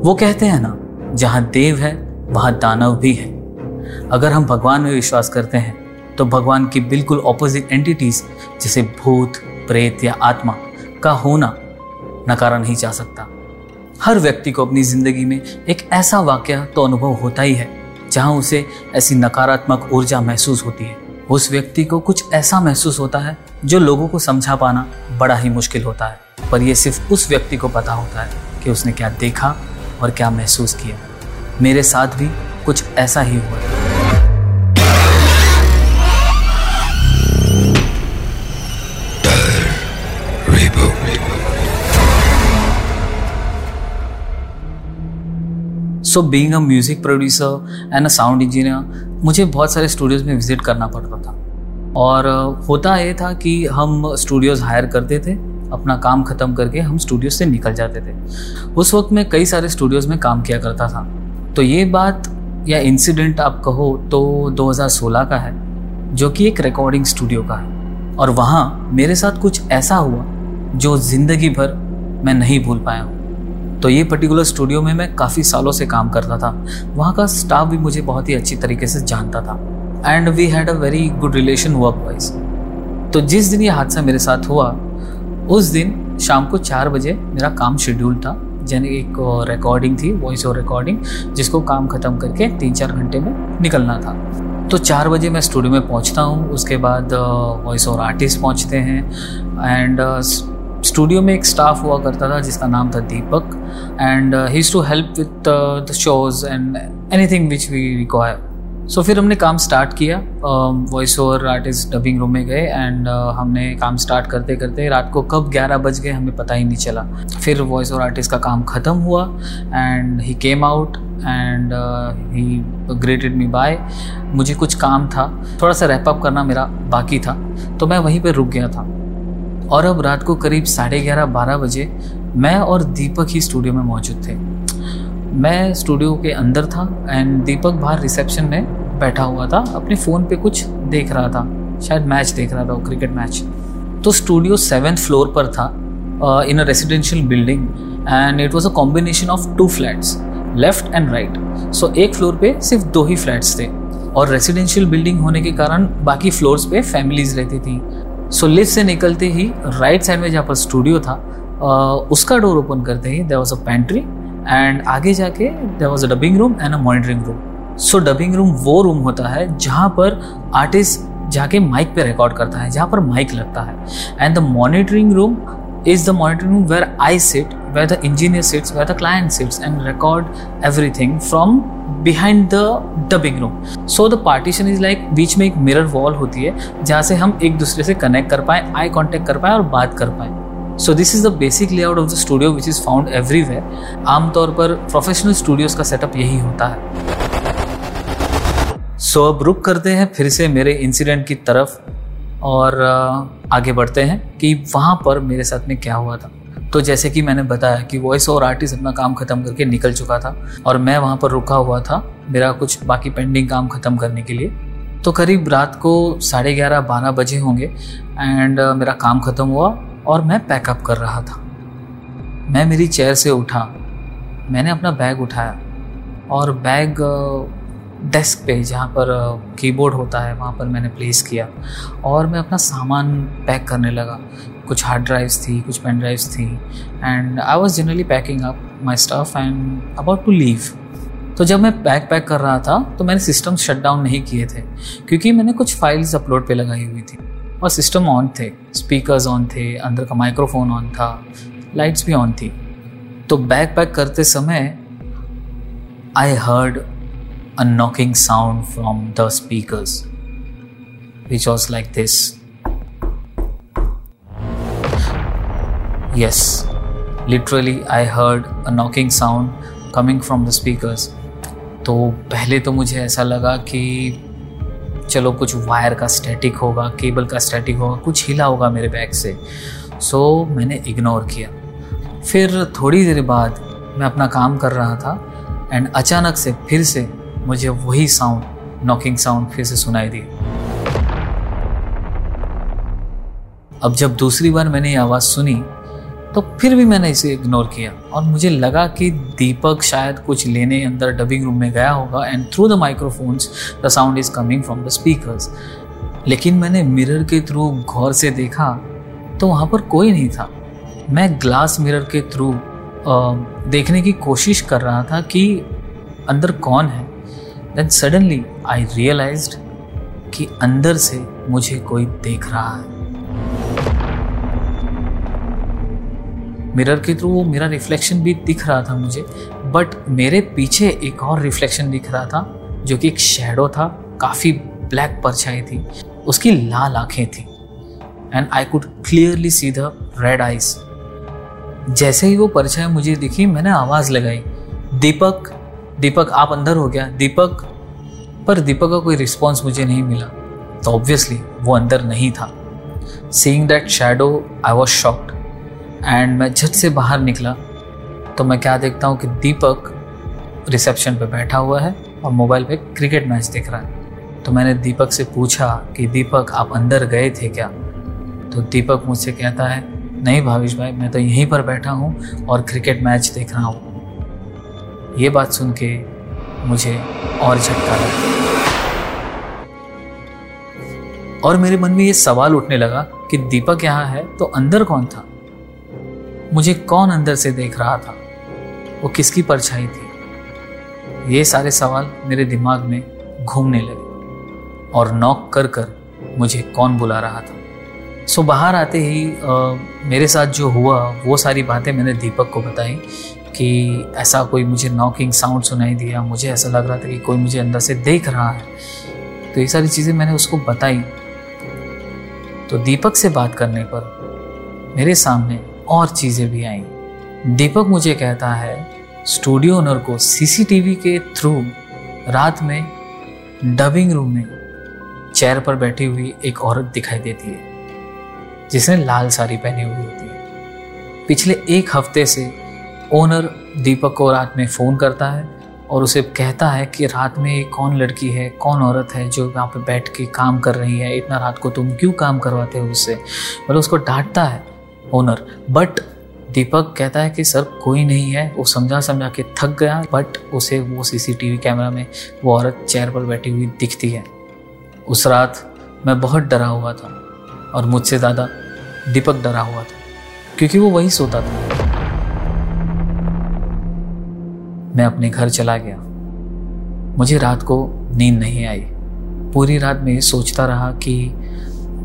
वो कहते हैं ना, जहाँ देव है, वहाँ दानव भी है। अगर हम भगवान में विश्वास करते हैं तो भगवान की बिल्कुल ऑपोजिट एंटिटीज जैसे भूत, प्रेत या आत्मा, का होना नकारा नहीं जा सकता। हर व्यक्ति को अपनी ज़िंदगी में एक ऐसा वाक्य तो अनुभव होता ही है, जहाँ उसे ऐसी नकारात्मक ऊर्जा महसूस होती है। उस व्यक्ति को कुछ ऐसा महसूस होता है, जो लोगों को समझा पाना बड़ा ही मुश्किल होता है। पर यह सिर्फ़ उस व्यक्ति को पता होता है कि उसने क्या देखा और क्या महसूस किया। मेरे साथ भी कुछ ऐसा ही हुआ। So being a music producer and a sound engineer मुझे बहुत सारे स्टूडियोज़ में विज़िट करना पड़ता था। और होता ये था कि हम स्टूडियोज़ हायर करते थे। अपना काम ख़त्म करके हम स्टूडियो से निकल जाते थे। उस वक्त मैं कई सारे स्टूडियोज़ में काम किया करता था। तो ये बात या इंसिडेंट आप कहो तो 2016 का है, जो कि एक रिकॉर्डिंग स्टूडियो का है। और वहाँ मेरे साथ कुछ ऐसा हुआ जो ज़िंदगी भर मैं नहीं भूल पाया हूँ। तो ये पर्टिकुलर स्टूडियो में मैं काफ़ी सालों से काम करता था। वहाँ का स्टाफ भी मुझे बहुत ही अच्छी तरीके से जानता था। And we had a very good relation work wise तो जिस दिन ये हादसा मेरे साथ हुआ उस दिन शाम को चार बजे मेरा काम शेड्यूल था, यानी एक रिकॉर्डिंग थी वॉइस और रिकॉर्डिंग जिसको काम ख़त्म करके तीन चार घंटे में निकलना था। तो चार बजे मैं स्टूडियो में पहुँचता हूँ, उसके बाद वॉइस और आर्टिस्ट पहुँचते हैं एंड स्टूडियो में एक स्टाफ हुआ करता था, जिसका नाम था Deepak and he to help with the shows and anything which we require so so, फिर हमने काम स्टार्ट किया। Voice over artist dubbing room में गए एंड uh, हमने काम स्टार्ट करते करते रात को कब 11 बज गए हमें पता ही नहीं चला। फिर वॉइस ओवर आर्टिस्ट का काम ख़त्म हुआ and he came out and he greeted me by मुझे कुछ काम था। थोड़ा सा रैपअप करना मेरा बाकी था। तो मैं वहीं पर रुक गया था। और अब रात को करीब साढ़े ग्यारह बारह बजे मैं और दीपक ही स्टूडियो में मौजूद थे। मैं स्टूडियो के अंदर था एंड दीपक बाहर रिसेप्शन में बैठा हुआ था अपने फ़ोन पे कुछ देख रहा था शायद मैच देख रहा था वो क्रिकेट मैच तो स्टूडियो सेवेंथ फ्लोर पर था in a residential building and it was a combination of two flats left and right so एक फ्लोर पे सिर्फ़ दो ही फ्लैट्स थे और रेजिडेंशियल बिल्डिंग होने के कारण बाकी फ्लोर्स पे फैमिलीज़ रहती थी। सो so, लिफ्ट से निकलते ही राइट साइड में जहाँ पर स्टूडियो था uh, उसका डोर ओपन करते ही there was a pantry and आगे जाके there was a dubbing room and a monitoring room so dubbing room वो रूम होता है जहाँ पर आर्टिस्ट जाके माइक पे रिकॉर्ड करता है जहाँ पर माइक लगता है। And the monitoring room is the monitoring room where I sit, where the engineer sits, where the client sits, and record everything from behind the dubbing room. So the partition is like बीच में एक mirror wall होती है जहाँ से हम एक दूसरे से कनेक्ट कर पाए आई कॉन्टेक्ट कर पाए और बात कर पाए। So this is the basic layout of the studio which is found everywhere आमतौर पर प्रोफेशनल स्टूडियोज का सेटअप यही होता है। सो अब रुक करते हैं, फिर से मेरे इंसिडेंट की तरफ़ और आगे बढ़ते हैं कि वहाँ पर मेरे साथ में क्या हुआ था। तो जैसे कि मैंने बताया कि वॉइस और आर्टिस्ट अपना काम ख़त्म करके निकल चुका था और मैं वहाँ पर रुका हुआ था मेरा कुछ बाकी पेंडिंग काम ख़त्म करने के लिए। तो करीब रात को साढ़े ग्यारह, बारह बजे होंगे एंड मेरा काम ख़त्म हुआ और मैं पैकअप कर रहा था। मैं मेरी चेयर से उठा, मैंने अपना बैग उठाया और बैग डेस्क पे, जहाँ पर कीबोर्ड होता है, वहाँ पर मैंने प्लेस किया और मैं अपना सामान पैक करने लगा। कुछ हार्ड ड्राइव्स थी, कुछ पेन ड्राइव्स थी and I was generally packing up my stuff and about to leave तो जब मैं पैक पैक कर रहा था तो मैंने सिस्टम शट डाउन नहीं किए थे क्योंकि मैंने कुछ फाइल्स अपलोड पे लगाई हुई थी और सिस्टम ऑन थे। स्पीकर्स ऑन थे, अंदर का माइक्रोफोन ऑन था लाइट्स भी ऑन थी। तो बैग पैक करते समय I heard a knocking sound from the speakers, which was like this. Yes, literally, I heard a knocking sound coming from the speakers. तो पहले तो मुझे ऐसा लगा कि चलो कुछ वायर का स्टैटिक होगा केबल का स्टैटिक होगा कुछ हिला होगा मेरे बैग से सो so, मैंने इग्नोर किया फिर थोड़ी देर बाद मैं अपना काम कर रहा था एंड अचानक से फिर से मुझे वही साउंड नॉकिंग साउंड फिर से सुनाई दी। अब जब दूसरी बार मैंने ये आवाज़ सुनी तो फिर भी मैंने इसे इग्नोर किया और मुझे लगा कि दीपक शायद कुछ लेने अंदर डबिंग रूम में गया होगा and through the microphones the sound is coming from the speakers लेकिन मैंने मिरर के थ्रू गौर से देखा तो वहाँ पर कोई नहीं था। मैं ग्लास मिरर के थ्रू देखने की कोशिश कर रहा था कि अंदर कौन है। देन सडनली आई रियलाइज्ड कि अंदर से मुझे कोई देख रहा है। मिरर के थ्रू वो मेरा रिफ्लेक्शन भी दिख रहा था मुझे बट मेरे पीछे एक और रिफ्लेक्शन दिख रहा था, जो कि एक शेडो था, काफ़ी ब्लैक परछाई थी। उसकी लाल आँखें थी। And I could clearly see the red eyes जैसे ही वो परछाई मुझे दिखी, मैंने आवाज़ लगाई, दीपक दीपक, आप अंदर हो गया। दीपक, पर दीपक का कोई रिस्पॉन्स मुझे नहीं मिला। तो ऑब्वियसली वो अंदर नहीं था। Seeing that shadow I was shocked and मैं झट से बाहर निकला। तो मैं क्या देखता हूँ कि दीपक रिसेप्शन पे बैठा हुआ है और मोबाइल पे क्रिकेट मैच देख रहा है। तो मैंने दीपक से पूछा कि, दीपक, आप अंदर गए थे क्या? तो दीपक मुझसे कहता है, नहीं भाविश भाई, मैं तो यहीं पर बैठा हूँ और क्रिकेट मैच देख रहा हूँ। ये बात सुन के मुझे और झटका लगा। और मेरे मन में ये सवाल उठने लगा कि दीपक यहाँ है तो अंदर कौन था? मुझे कौन अंदर से देख रहा था? वो किसकी परछाई थी? ये सारे सवाल मेरे दिमाग में घूमने लगे और नॉक कर कर मुझे कौन बुला रहा था? सो बाहर आते ही आ, मेरे साथ जो हुआ वो सारी बातें मैंने दीपक को बताई कि ऐसा कोई मुझे नॉकिंग साउंड सुनाई दिया, मुझे ऐसा लग रहा था कि कोई मुझे अंदर से देख रहा है। तो ये सारी चीज़ें मैंने उसको बताई। तो दीपक से बात करने पर मेरे सामने और चीज़ें भी आई। दीपक मुझे कहता है, स्टूडियो ओनर को सीसीटीवी के थ्रू रात में डबिंग रूम में चेयर पर बैठी हुई एक औरत दिखाई देती है, जिसने लाल साड़ी पहनी हुई होती है। पिछले एक हफ़्ते से ओनर दीपक को रात में फ़ोन करता है और उसे कहता है कि रात में कौन लड़की है, कौन औरत है जो यहाँ पे बैठ के काम कर रही है, इतना रात को तुम क्यों काम करवाते हो उससे? मतलब उसको डांटता है ओनर बट दीपक कहता है कि, सर, कोई नहीं है। वो समझा समझा के थक गया बट उसे वो सीसीटीवी कैमरा में वो औरत चेयर पर बैठी हुई दिखती है। उस रात मैं बहुत डरा हुआ था और मुझसे ज़्यादा दीपक डरा हुआ था, क्योंकि वो वही सोता था। मैं अपने घर चला गया। मुझे रात को नींद नहीं आई। पूरी रात में सोचता रहा कि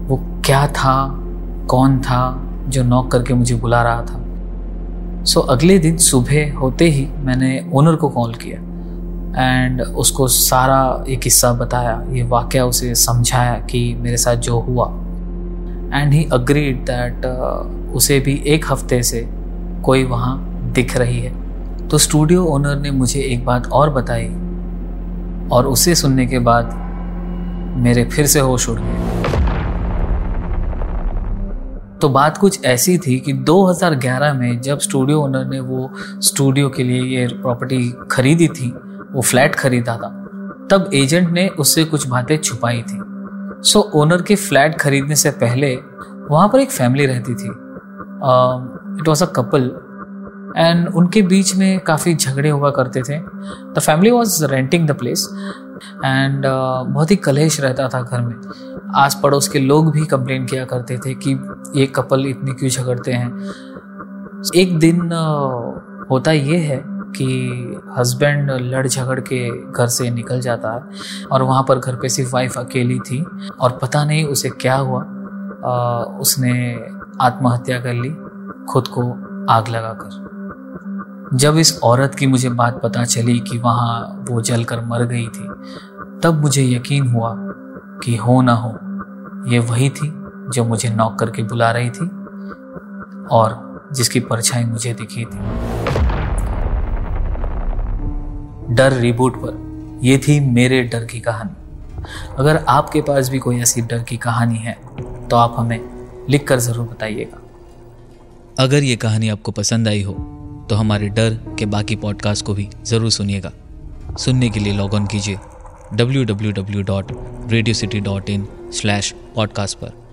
वो क्या था कौन था जो नॉक करके मुझे बुला रहा था। सो so, अगले दिन सुबह होते ही मैंने ओनर को कॉल किया एंड उसको सारा ये किस्सा बताया ये वाक़ उसे समझाया कि मेरे साथ जो हुआ। एंड ही अग्रीड दैट उसे भी एक हफ़्ते से कोई वहाँ दिख रही है। तो स्टूडियो ओनर ने मुझे एक बात और बताई और उसे सुनने के बाद मेरे फिर से होश उड़ गए। तो बात कुछ ऐसी थी कि 2011 में जब स्टूडियो ओनर ने वो स्टूडियो के लिए ये प्रॉपर्टी खरीदी थी, वो फ्लैट खरीदा था, तब एजेंट ने उससे कुछ बातें छुपाई थी। सो ओनर के फ्लैट खरीदने से पहले वहाँ पर एक फैमिली रहती थी। It was a couple. And उनके बीच में काफ़ी झगड़े हुआ करते थे। The family was renting the place and बहुत ही कलेश रहता था घर में। आस पड़ोस के लोग भी कंप्लेन किया करते थे कि ये कपल इतने क्यों झगड़ते हैं। एक दिन uh, होता ये है कि हस्बैंड लड़ झगड़ के घर से निकल जाता है और वहाँ पर घर पे सिर्फ़ वाइफ अकेली थी और पता नहीं उसे क्या हुआ। आ, uh, उसने आत्महत्या कर ली खुद को आग लगाकर। जब इस औरत की मुझे बात पता चली कि वहाँ वो जलकर मर गई थी, तब मुझे यकीन हुआ कि हो ना हो, ये वही थी जो मुझे नॉक करके बुला रही थी और जिसकी परछाई मुझे दिखी थी। डर रिबूट पर यह थी मेरे डर की कहानी। अगर आपके पास भी कोई ऐसी डर की कहानी है तो आप हमें लिख कर ज़रूर बताइएगा। अगर ये कहानी आपको पसंद आई हो तो हमारे डर के बाकी पॉडकास्ट को भी ज़रूर सुनिएगा। सुनने के लिए लॉग ऑन कीजिए। W W W dot radio city dot in slash podcast पर।